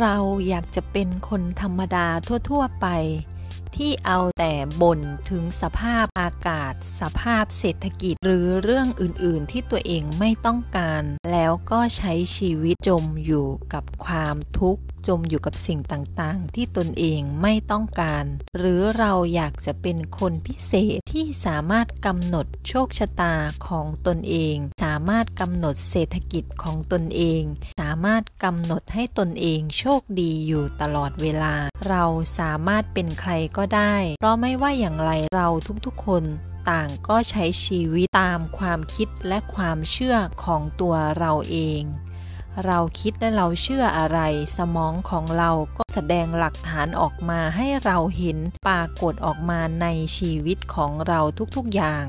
เราอยากจะเป็นคนธรรมดาทั่ว ๆ ไป ที่เอาแต่บ่นถึงสภาพอากาศ สภาพเศรษฐกิจหรือเรื่องอื่น ๆ ที่ตัวเองไม่ต้องการ แล้วก็ใช้ชีวิตจมอยู่กับความทุกข์จมอยู่กับสิ่งต่างๆ ที่ตนเองไม่ต้องการ หรือเราอยากจะเป็นคนพิเศษที่สามารถกำหนดโชคชะตาของตนเอง สามารถกำหนดเศรษฐกิจของตนเอง สามารถกำหนดให้ตนเองโชคดีอยู่ตลอดเวลา เราสามารถเป็นใครก็ได้ เพราะไม่ว่าอย่างไรเราทุกๆ คนต่างก็ใช้ชีวิตตามความคิดและความเชื่อของตัวเราเอง เราคิดและเราเชื่ออะไร สมองของเราก็แสดงหลักฐานออกมาให้เราเห็นปรากฏออกมาในชีวิตของเราทุกๆอย่าง